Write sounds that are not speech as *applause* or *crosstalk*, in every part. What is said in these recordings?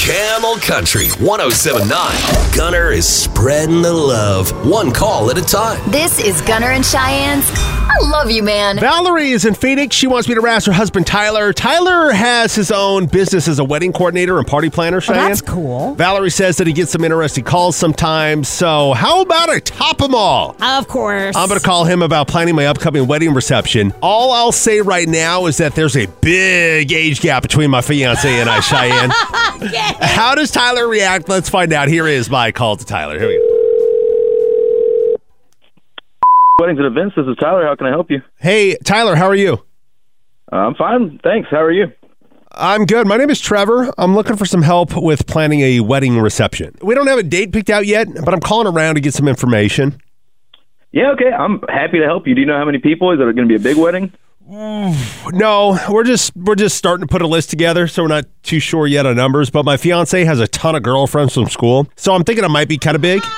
Camel Country 1079. Gunner is spreading the love, one call at a time. This is Gunner and Cheyenne's I love you, man. Valerie is in Phoenix. She wants me to harass her husband, Tyler. Tyler has his own business as a wedding coordinator and party planner, Cheyenne. Oh, that's cool. Valerie says that he gets some interesting calls sometimes. So, how about I top them all? Of course. I'm going to call him about planning my upcoming wedding reception. All I'll say right now is that there's a big age gap between my fiance and I, Cheyenne. *laughs* How does Tyler react? Let's find out. Here is my call to Tyler. Here we go. Weddings and events. This is Tyler. How can I help you? Hey, Tyler, how are you? Uh, I'm fine. Thanks. How are you? I'm good. My name is Trevor. I'm looking for some help with planning a wedding reception. We don't have a date picked out yet, but I'm calling around to get some information. Yeah, okay. I'm happy to help you. Do you know how many people? Is it going to be a big wedding? No, we're just we're just starting to put a list together, so we're not too sure yet on numbers. But my fiance has a ton of girlfriends from school, so I'm thinking it might be kind of big. *laughs*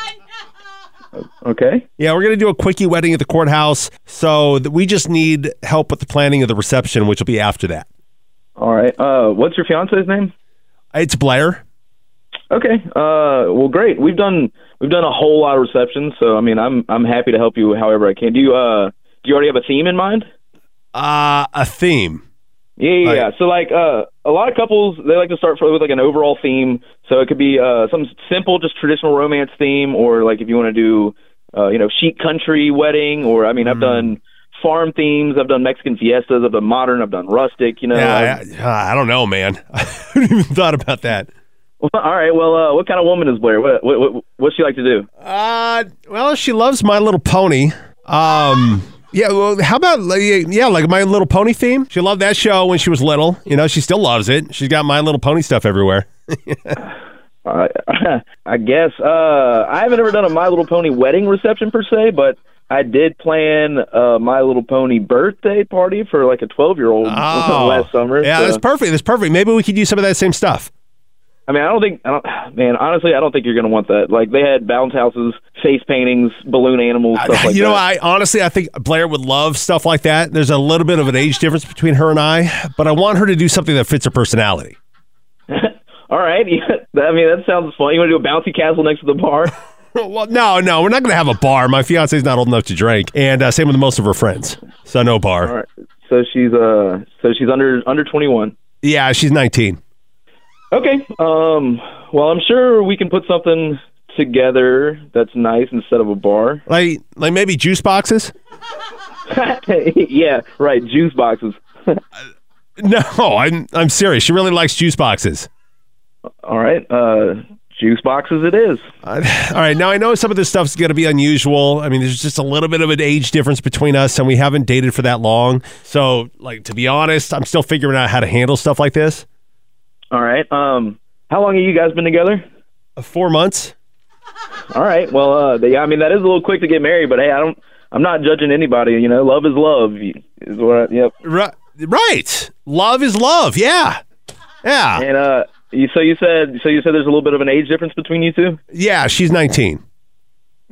Okay. Yeah, we're gonna do a quickie wedding at the courthouse, so that we just need help with the planning of the reception, which will be after that. All right. Uh, what's your fiance's name? It's Blair. Okay. Uh, well, great. We've done we've done a whole lot of receptions, so I mean, I'm I'm happy to help you however I can. Do you uh do you already have a theme in mind? Uh, a theme. Yeah, yeah. Like- yeah. So like uh, a lot of couples they like to start for, with like an overall theme. So it could be uh, some simple, just traditional romance theme, or like if you want to do uh, you know chic country wedding, or I mean. I've done farm themes, I've done Mexican fiestas, I've done modern, I've done rustic. You know. Yeah, I, I don't know, man. *laughs* I haven't even thought about that. Well, all right. Well, uh, what kind of woman is Blair? What what what what's she like to do? Uh, well, she loves My Little Pony. Um, yeah. Well, how about yeah, like My Little Pony theme? She loved that show when she was little. You know, she still loves it. She's got My Little Pony stuff everywhere. *laughs* Uh, *laughs* I guess uh, I haven't ever done a My Little Pony wedding reception per se, but I did plan a My Little Pony birthday party for like a twelve year old *laughs* last summer. Oh. Yeah, so- that's perfect. That's perfect. Maybe we could use some of that same stuff. I mean, I don't think, I don't, man, honestly, I don't think you're going to want that. Like, they had bounce houses, face paintings, balloon animals, stuff like you know, that. I honestly, I think Blair would love stuff like that. There's a little bit of an age difference between her and I, but I want her to do something that fits her personality. *laughs* All right. *laughs* Yeah, I mean, that sounds fun. You want to do a bouncy castle next to the bar? *laughs* Well, no, no, we're not going to have a bar. My fiance's not old enough to drink, and uh, same with most of her friends. So no bar. All right. So she's, uh, so she's under, under 21. Yeah, she's 19. Okay. Um, well, I'm sure we can put something together that's nice instead of a bar. Like, like maybe juice boxes. *laughs* yeah, right. Juice boxes. *laughs* No, I'm I'm serious. She really likes juice boxes. All right. Uh, juice boxes it is. Uh, all right, now I know some of this stuff's going to be unusual. I mean, there's just a little bit of an age difference between us, and we haven't dated for that long. So, like to be honest, I'm still figuring out how to handle stuff like this. All right. Um, how long have you guys been together? Uh, four months. All right. Well, uh, yeah, I mean that is a little quick to get married, but hey, I don't. I'm not judging anybody. You know, love is love. Is what. I, yep. Right, right. Love is love. Yeah, yeah, And uh, you, so you said so you said there's a little bit of an age difference between you two. yeah. She's 19,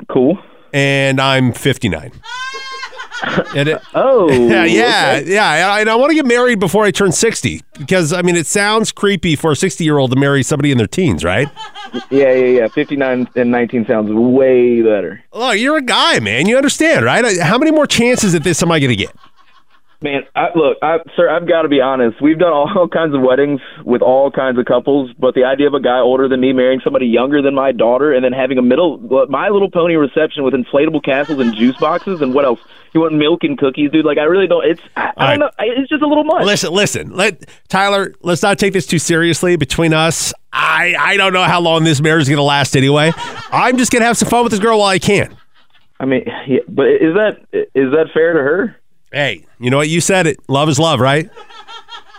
Cool. and I'm 59. *laughs* And it, *laughs* Oh, *laughs* yeah, yeah, okay. yeah. And I want to get married before I turn 60 because, I mean, it sounds creepy for a 60 year old to marry somebody in their teens, right? yeah, yeah, yeah. Fifty-nine and nineteen sounds way better. Look, you're a guy, man. You understand, right? How many more chances at this am I going to get? Man, I, look, I, sir, I've got to be honest. We've done *laughs* all kinds of weddings with all kinds of couples, but the idea of a guy older than me marrying somebody younger than my daughter, and then having a middle, My Little Pony reception with inflatable castles and juice boxes, and what else? You want milk and cookies, dude? Like, I really don't. It's, I, I don't know. It's just a little much. Listen, listen. Let Tyler. Let's not take this too seriously. Between us, I I don't know how long this marriage is going to last anyway. *laughs* I'm just going to have some fun with this girl while I can. I mean, yeah, but is that is that fair to her? Hey, you know what? You said it. Love is love, right?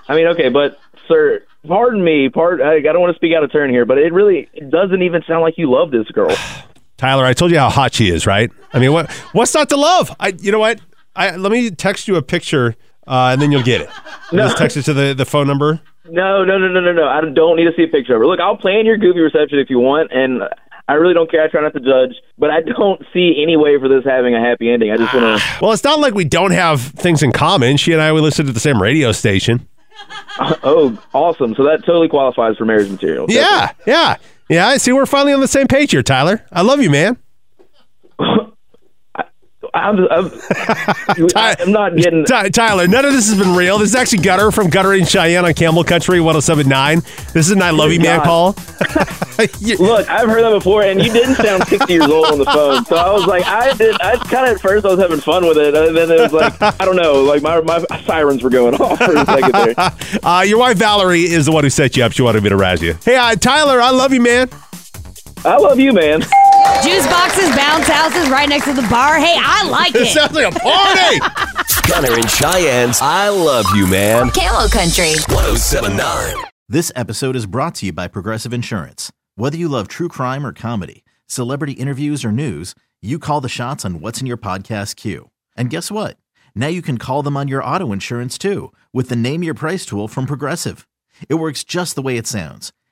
I mean, okay, but sir, pardon me. Part I, don't want to speak out of turn here, but it really it doesn't even sound like you love this girl. *sighs* Tyler, I told you how hot she is, right? I mean, what what's not to love? I you know what? I let me text you a picture, uh, and then you'll get it. *laughs* No. Just text it to the, the phone number. No, no, no, no, no, no. I don't need to see a picture of her. Look, I'll plan your goofy reception if you want, and I really don't care. I try not to judge, but I don't *laughs* see any way for this having a happy ending. I just want to. *sighs* Well, it's not like we don't have things in common. She and I we listen to the same radio station. *laughs* Oh, awesome! So that totally qualifies for marriage material. Yeah, yeah, yeah. I see. We're finally on the same page here, Tyler. I love you, man. *laughs* I'm, I'm, *laughs* I'm not getting. Ty- Tyler, none of this has been real. This is actually Gunner from Gunner in Cheyenne on Camel Country 1079. This is an I love you man call. *laughs* *laughs* Look, I've heard that before, and you didn't sound 60 years old on the phone. So I was like, I did. I kind of at first I was having fun with it, and then it was like, I don't know, like my my sirens were going off for a second there. uh, your wife Valerie is the one who set you up. She wanted me to razz you. Hey, uh, Tyler, I love you, man. I love you, man. Juice boxes, bounce houses right next to the bar. Hey, I like It it. sounds like a party. *laughs* Gunner and Cheyenne's I Love You Man. Camel Country. 1079. This episode is brought to you by Progressive Insurance. Whether you love true crime or comedy, celebrity interviews or news, you call the shots on what's in your podcast queue. And guess what? Now you can call them on your auto insurance too with the Name Your Price tool from Progressive. It works just the way it sounds.